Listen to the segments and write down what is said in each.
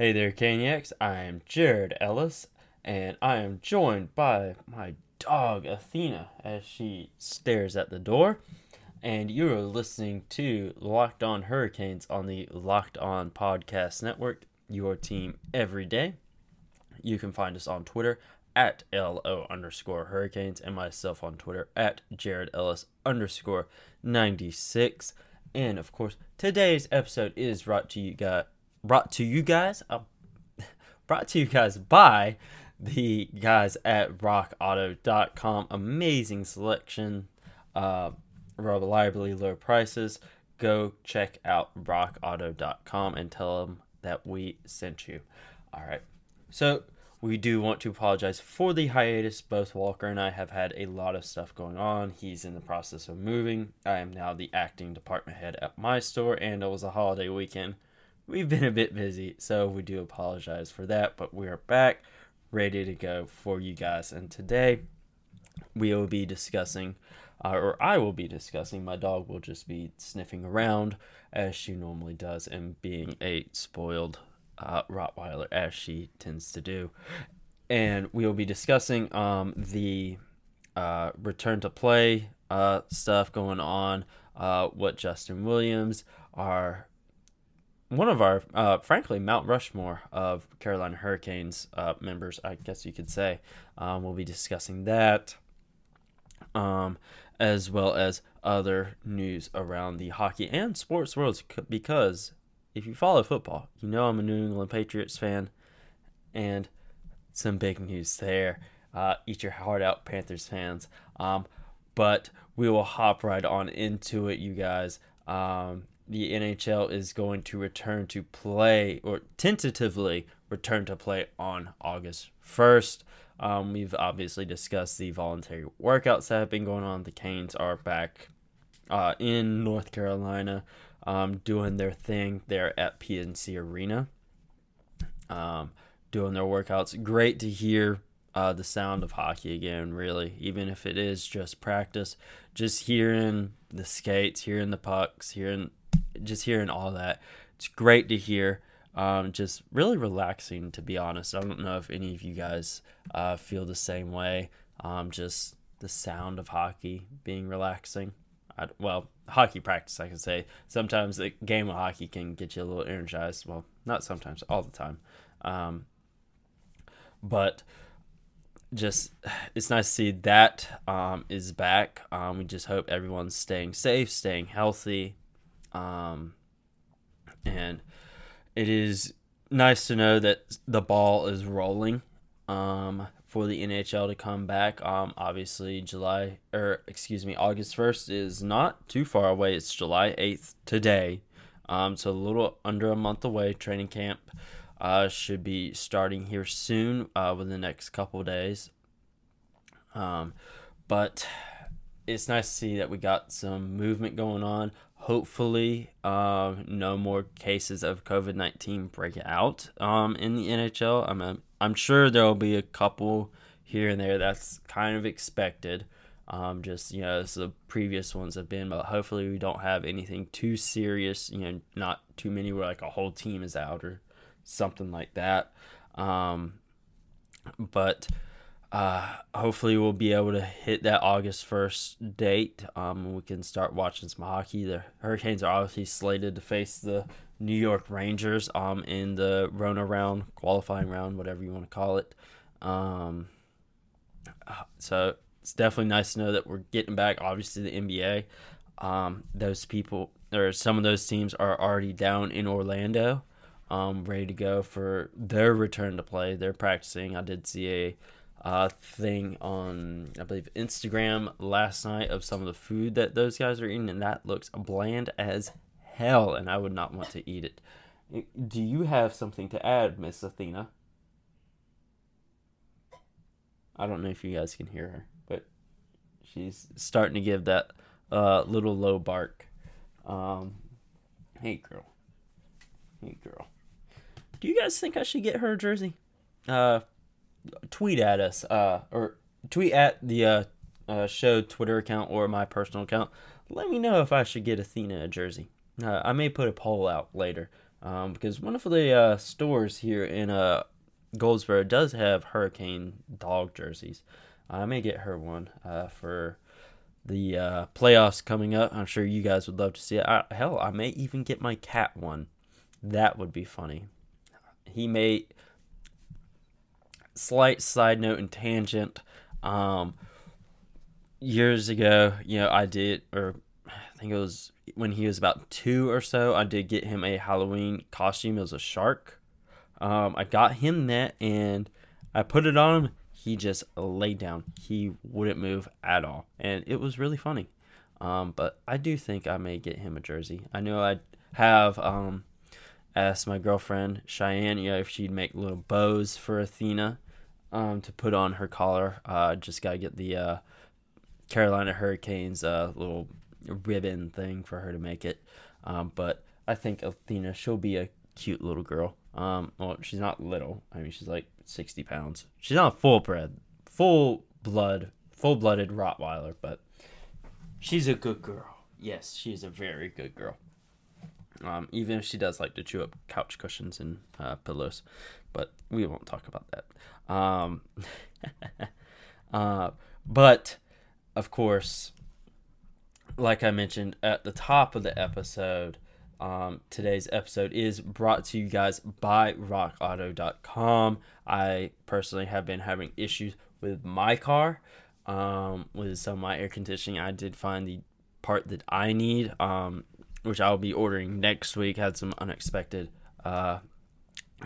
Hey there, Caniacs. I am Jared Ellis, and I am joined by my dog Athena as she stares at the door. And you are listening to Locked On Hurricanes on the Locked On Podcast Network, your team every day. You can find us on Twitter at LO underscore Hurricanes and myself on Twitter at Jared Ellis underscore 96. And of course, today's episode is brought to you guys brought to you guys uh, brought to you guys by the guys at rockauto.com amazing selection uh reliably low prices go check out rockauto.com and tell them that we sent you all right so we do want to apologize for the hiatus. Both Walker and I have had a lot of stuff going on. He's in the process of moving. I am now the acting department head at my store, and it was a holiday weekend. We've been a bit busy, so we do apologize for that, but we are back ready to go for you guys. And today we will be discussing, uh, or I will be discussing, my dog will just be sniffing around as she normally does and being a spoiled uh, Rottweiler as she tends to do. And we will be discussing um, the uh, return to play uh, stuff going on, uh, what Justin Williams, our one of our, uh, frankly, Mount Rushmore of Carolina Hurricanes uh, members, I guess you could say. Um, we'll be discussing that, um, as well as other news around the hockey and sports worlds because if you follow football, you know I'm a New England Patriots fan, and some big news there. Uh, eat your heart out, Panthers fans. Um, but we will hop right on into it, you guys. Um, the NHL is going to return to play, or tentatively return to play on August 1st. Um, we've obviously discussed the voluntary workouts that have been going on. The Canes are back uh, in North Carolina um, doing their thing there at PNC Arena, um, doing their workouts. Great to hear uh, the sound of hockey again, really, even if it is just practice. Just hearing the skates, hearing the pucks, hearing just hearing all that. It's great to hear. Um, just really relaxing, to be honest. I don't know if any of you guys uh, feel the same way. Um, just the sound of hockey being relaxing. I, well, hockey practice, I can say. Sometimes the game of hockey can get you a little energized. Well, not sometimes, all the time. Um, but just it's nice to see that um, is back. Um, we just hope everyone's staying safe, staying healthy, um, and it is nice to know that the ball is rolling. Um, for the NHL to come back. Um, obviously July or excuse me, August first is not too far away. It's July eighth today. Um, so a little under a month away. Training camp uh, should be starting here soon uh, within the next couple days. Um, but it's nice to see that we got some movement going on. Hopefully, uh, no more cases of COVID nineteen break out um, in the NHL. I'm I'm sure there will be a couple here and there. That's kind of expected. Um, just you know, as the previous ones have been, but hopefully we don't have anything too serious. You know, not too many where like a whole team is out or something like that. Um, but uh, hopefully we'll be able to hit that August first date. Um, we can start watching some hockey. The Hurricanes are obviously slated to face the New York Rangers um, in the Rona round, qualifying round, whatever you want to call it. Um, so it's definitely nice to know that we're getting back. Obviously, the NBA. Um, those people or some of those teams are already down in Orlando, um, ready to go for their return to play. They're practicing. I did see a uh, thing on I believe Instagram last night of some of the food that those guys are eating, and that looks bland as hell, and I would not want to eat it. Do you have something to add, Miss Athena? I don't know if you guys can hear her, but she's starting to give that uh, little low bark. Um, hey, girl. Hey, girl. Do you guys think I should get her a jersey? Uh, tweet at us, uh, or tweet at the uh, uh, show Twitter account or my personal account. Let me know if I should get Athena a jersey. Uh, I may put a poll out later um, because one of the uh, stores here in uh, Goldsboro does have Hurricane dog jerseys. I may get her one uh, for the playoffs coming up. I'm sure you guys would love to see it. I, hell, I may even get my cat one. That would be funny. He may. Slight side note and tangent. Um, years ago, you know, I did, or I think it was when he was about two or so, I did get him a Halloween costume. It was a shark. Um, I got him that and I put it on him. He just laid down. He wouldn't move at all. And it was really funny. Um, but I do think I may get him a jersey. I know I have um, asked my girlfriend Cheyenne, you know, if she'd make little bows for Athena um, to put on her collar. Uh, just gotta get the uh, Carolina Hurricanes uh, little ribbon thing for her to make it. Um, but I think Athena, she'll be a cute little girl. Um, well, she's not little. I mean, she's like sixty pounds. She's not full bred, full blood, full blooded Rottweiler, but she's a good girl. Yes, she's a very good girl. Um, even if she does like to chew up couch cushions and uh, pillows, but we won't talk about that. Um, uh, but of course, like I mentioned at the top of the episode, um, today's episode is brought to you guys by rockauto.com. I personally have been having issues with my car, um, with some of my air conditioning. I did find the part that I need, um, which I'll be ordering next week. Had some unexpected uh,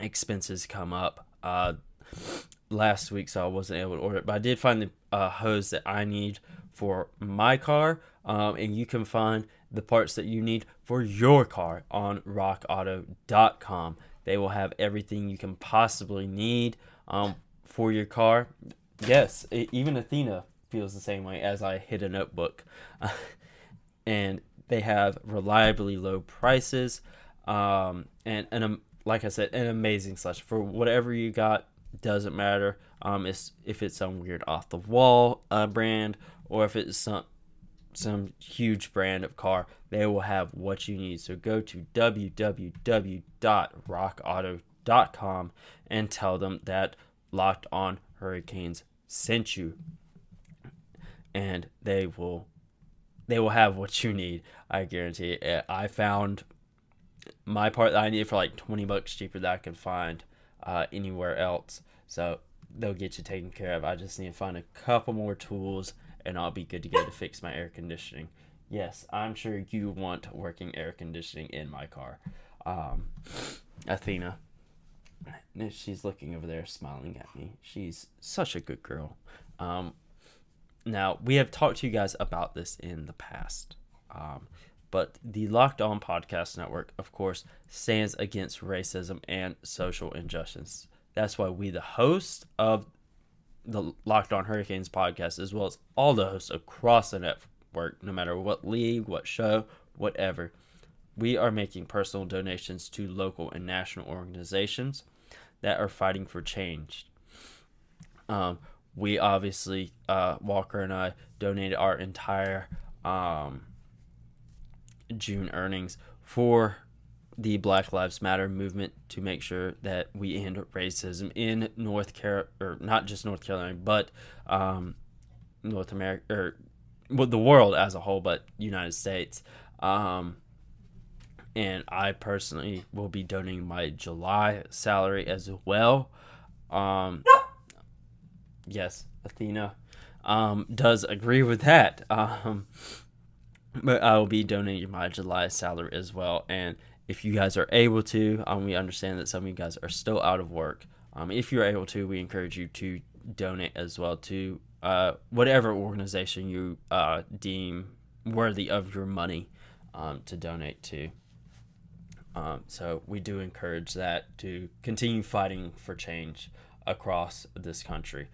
expenses come up uh, last week, so I wasn't able to order it. But I did find the uh, hose that I need for my car, um, and you can find the parts that you need for your car on rockauto.com. They will have everything you can possibly need um, for your car. Yes, it, even Athena feels the same way as I hit a notebook. and they have reliably low prices um, and, and um, like I said, an amazing selection for whatever you got. Doesn't matter um, it's, if it's some weird off the wall uh, brand or if it's some some huge brand of car, they will have what you need. So go to www.rockauto.com and tell them that Locked On Hurricanes sent you. And they will they will have what you need. I guarantee it. I found my part that I needed for like 20 bucks cheaper that I can find uh, anywhere else. So they'll get you taken care of. I just need to find a couple more tools and I'll be good to go to fix my air conditioning. Yes, I'm sure you want working air conditioning in my car. Um, Athena, she's looking over there smiling at me. She's such a good girl. Um, now, we have talked to you guys about this in the past. Um, but the Locked On Podcast Network, of course, stands against racism and social injustice. That's why we, the host of the Locked On Hurricanes podcast, as well as all the hosts across the network, no matter what league, what show, whatever. We are making personal donations to local and national organizations that are fighting for change. Um, we obviously, uh, Walker and I, donated our entire um, June earnings for the Black Lives Matter movement to make sure that we end racism in North Carolina, or not just North Carolina, but um, North America, or well, the world as a whole, but United States. Um, and I personally will be donating my July salary as well. Um, yes, Athena um, does agree with that. Um, but I will be donating my July salary as well. And if you guys are able to, um, we understand that some of you guys are still out of work. Um, if you're able to, we encourage you to donate as well to uh, whatever organization you uh, deem worthy of your money um, to donate to. Um, so we do encourage that to continue fighting for change across this country.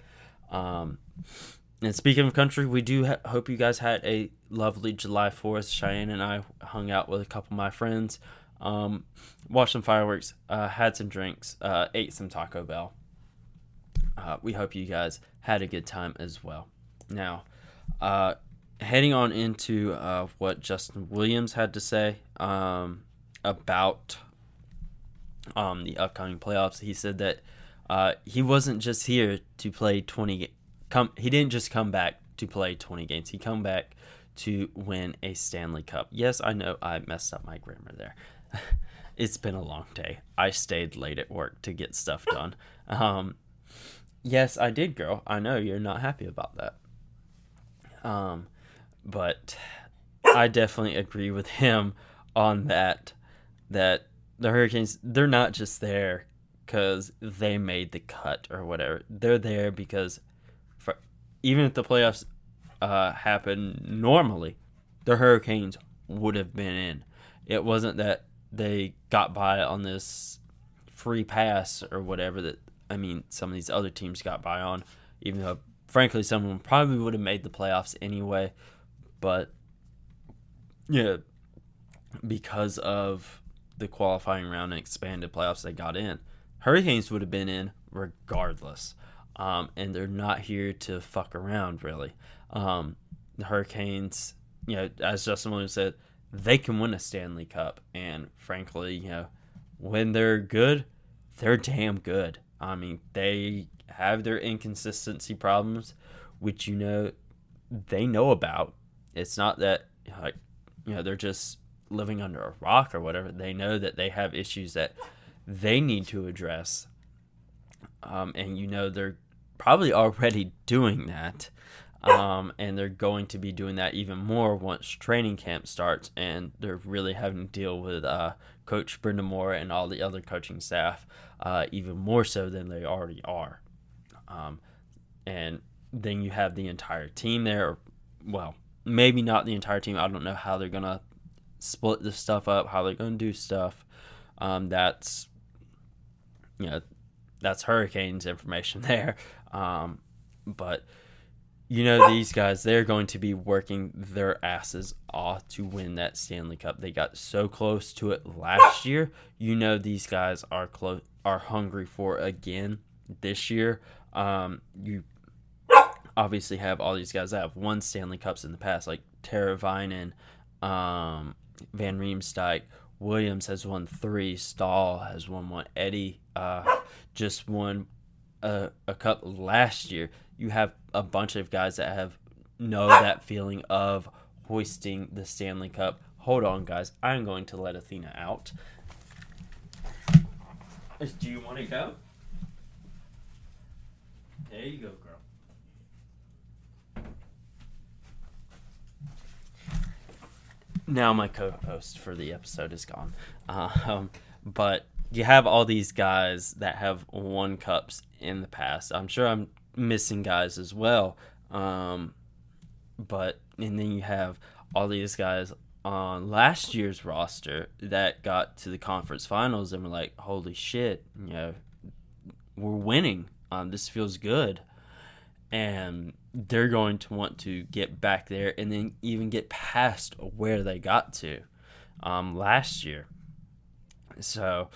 Um, and speaking of country, we do ha- hope you guys had a lovely July 4th. Cheyenne and I hung out with a couple of my friends. Um, watched some fireworks, uh, had some drinks, uh, ate some Taco Bell. Uh, we hope you guys had a good time as well. Now, uh, heading on into uh, what Justin Williams had to say um, about um, the upcoming playoffs. He said that uh, he wasn't just here to play 20 come he didn't just come back to play 20 games. He come back to win a Stanley Cup. Yes, I know I messed up my grammar there. it's been a long day. I stayed late at work to get stuff done. Um, yes, I did, girl. I know you're not happy about that. Um, but I definitely agree with him on that. That the Hurricanes, they're not just there because they made the cut or whatever. They're there because, for, even if the playoffs uh, happen normally, the Hurricanes would have been in. It wasn't that they got by on this free pass or whatever that I mean some of these other teams got by on, even though frankly some of them probably would have made the playoffs anyway. But yeah, because of the qualifying round and expanded playoffs they got in, Hurricanes would have been in regardless. Um, and they're not here to fuck around really. Um, the Hurricanes, you know, as Justin Williams said, they can win a Stanley Cup, and frankly, you know, when they're good, they're damn good. I mean, they have their inconsistency problems, which you know they know about. It's not that like you know they're just living under a rock or whatever. They know that they have issues that they need to address, um, and you know they're probably already doing that. Um, and they're going to be doing that even more once training camp starts, and they're really having to deal with uh, Coach Brind'Amour and all the other coaching staff uh, even more so than they already are. Um, and then you have the entire team there. Well, maybe not the entire team. I don't know how they're gonna split this stuff up, how they're gonna do stuff. Um, that's you know that's Hurricanes information there. Um, but you know these guys they're going to be working their asses off to win that Stanley Cup. They got so close to it last year. You know these guys are close are hungry for again this year. Um, you obviously have all these guys that have won Stanley Cups in the past, like Teravainen, um, Van Riemsdyk, Williams has won three, Staal has won one, Eddie uh, just won a, a cup last year. You have a bunch of guys that have know that feeling of hoisting the Stanley Cup. Hold on, guys. I'm going to let Athena out. Do you want to go? There you go, girl. Now my co-host for the episode is gone, um, but you have all these guys that have won cups in the past. I'm sure I'm missing guys as well, um, but and then you have all these guys on last year's roster that got to the conference finals and were like, "Holy shit!" You know, we're winning. Um, this feels good, and they're going to want to get back there and then even get past where they got to um, last year. So,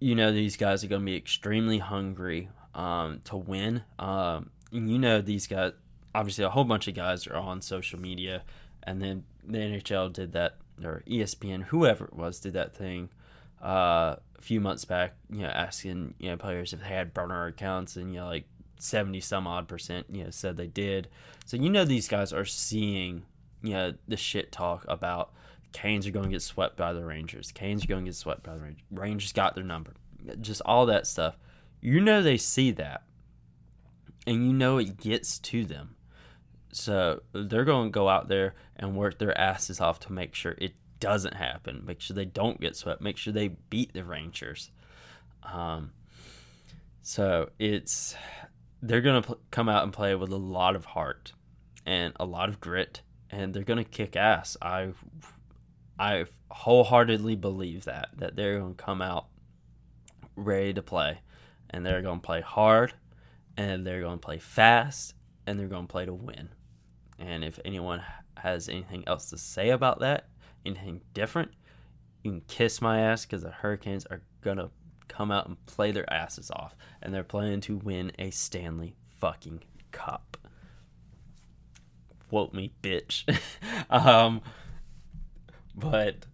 you know, these guys are going to be extremely hungry um, to win. Um, and you know, these guys, obviously, a whole bunch of guys are on social media, and then the NHL did that, or ESPN, whoever it was, did that thing uh, a few months back, you know, asking you know players if they had burner accounts, and you know, like seventy some odd percent, you know, said they did. So you know these guys are seeing, you know, the shit talk about Canes are going to get swept by the Rangers. Canes are going to get swept by the Rangers. Rangers got their number. Just all that stuff. You know they see that, and you know it gets to them. So they're going to go out there and work their asses off to make sure it doesn't happen. Make sure they don't get swept. Make sure they beat the Rangers. Um, so it's they're going to pl- come out and play with a lot of heart and a lot of grit, and they're going to kick ass. I I wholeheartedly believe that that they're going to come out ready to play, and they're going to play hard, and they're going to play fast, and they're going to play to win. And if anyone has anything else to say about that, anything different, you can kiss my ass because the Hurricanes are going to come out and play their asses off. And they're planning to win a Stanley fucking Cup. Quote me, bitch. um, but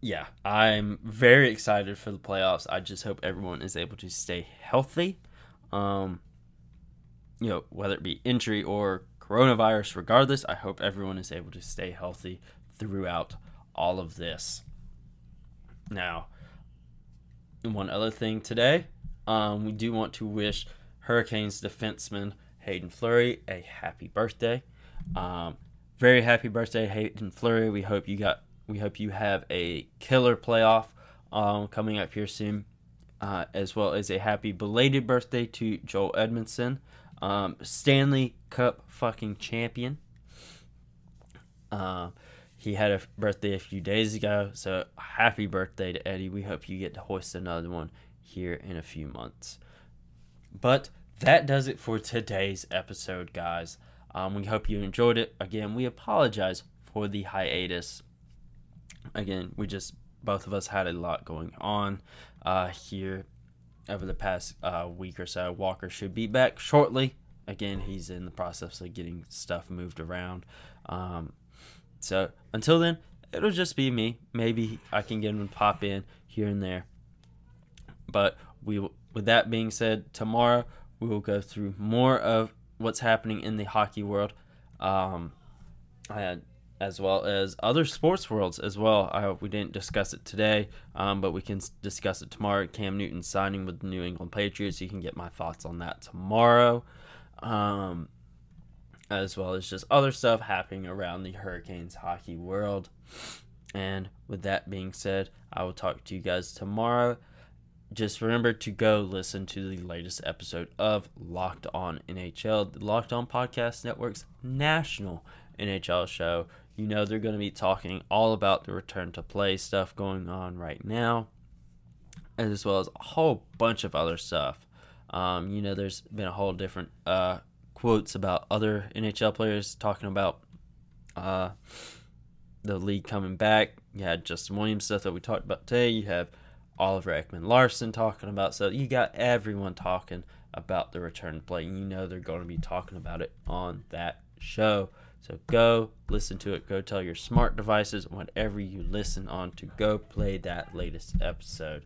yeah, I'm very excited for the playoffs. I just hope everyone is able to stay healthy. Um, you know, whether it be injury or coronavirus, regardless, I hope everyone is able to stay healthy throughout all of this. Now, one other thing today, um, we do want to wish Hurricanes defenseman Hayden Fleury a happy birthday. Um, very happy birthday, Hayden Fleury. We hope you got we hope you have a killer playoff um, coming up here soon, uh, as well as a happy belated birthday to Joel Edmundson, um, Stanley Cup fucking champion. Uh, he had a birthday a few days ago, so happy birthday to Eddie. We hope you get to hoist another one here in a few months. But that does it for today's episode, guys. Um, we hope you enjoyed it. Again, we apologize for the hiatus again, we just both of us had a lot going on uh, here over the past uh, week or so. Walker should be back shortly. Again, he's in the process of getting stuff moved around. Um, so until then, it'll just be me. Maybe I can get him to pop in here and there. But we, with that being said, tomorrow we will go through more of what's happening in the hockey world. Um, had as well as other sports worlds as well. I hope we didn't discuss it today, um, but we can discuss it tomorrow. Cam Newton signing with the New England Patriots. You can get my thoughts on that tomorrow, um, as well as just other stuff happening around the Hurricanes hockey world. And with that being said, I will talk to you guys tomorrow. Just remember to go listen to the latest episode of Locked On NHL, the Locked On Podcast Network's national NHL show you know they're going to be talking all about the return to play stuff going on right now, as well as a whole bunch of other stuff. Um, you know, there's been a whole different uh, quotes about other NHL players talking about uh, the league coming back. You had Justin Williams stuff that we talked about today. You have Oliver Ekman Larsson talking about. So you got everyone talking about the return play. You know they're going to be talking about it on that show. So go listen to it. Go tell your smart devices, whatever you listen on, to go play that latest episode.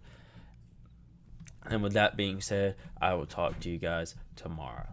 And with that being said, I will talk to you guys tomorrow.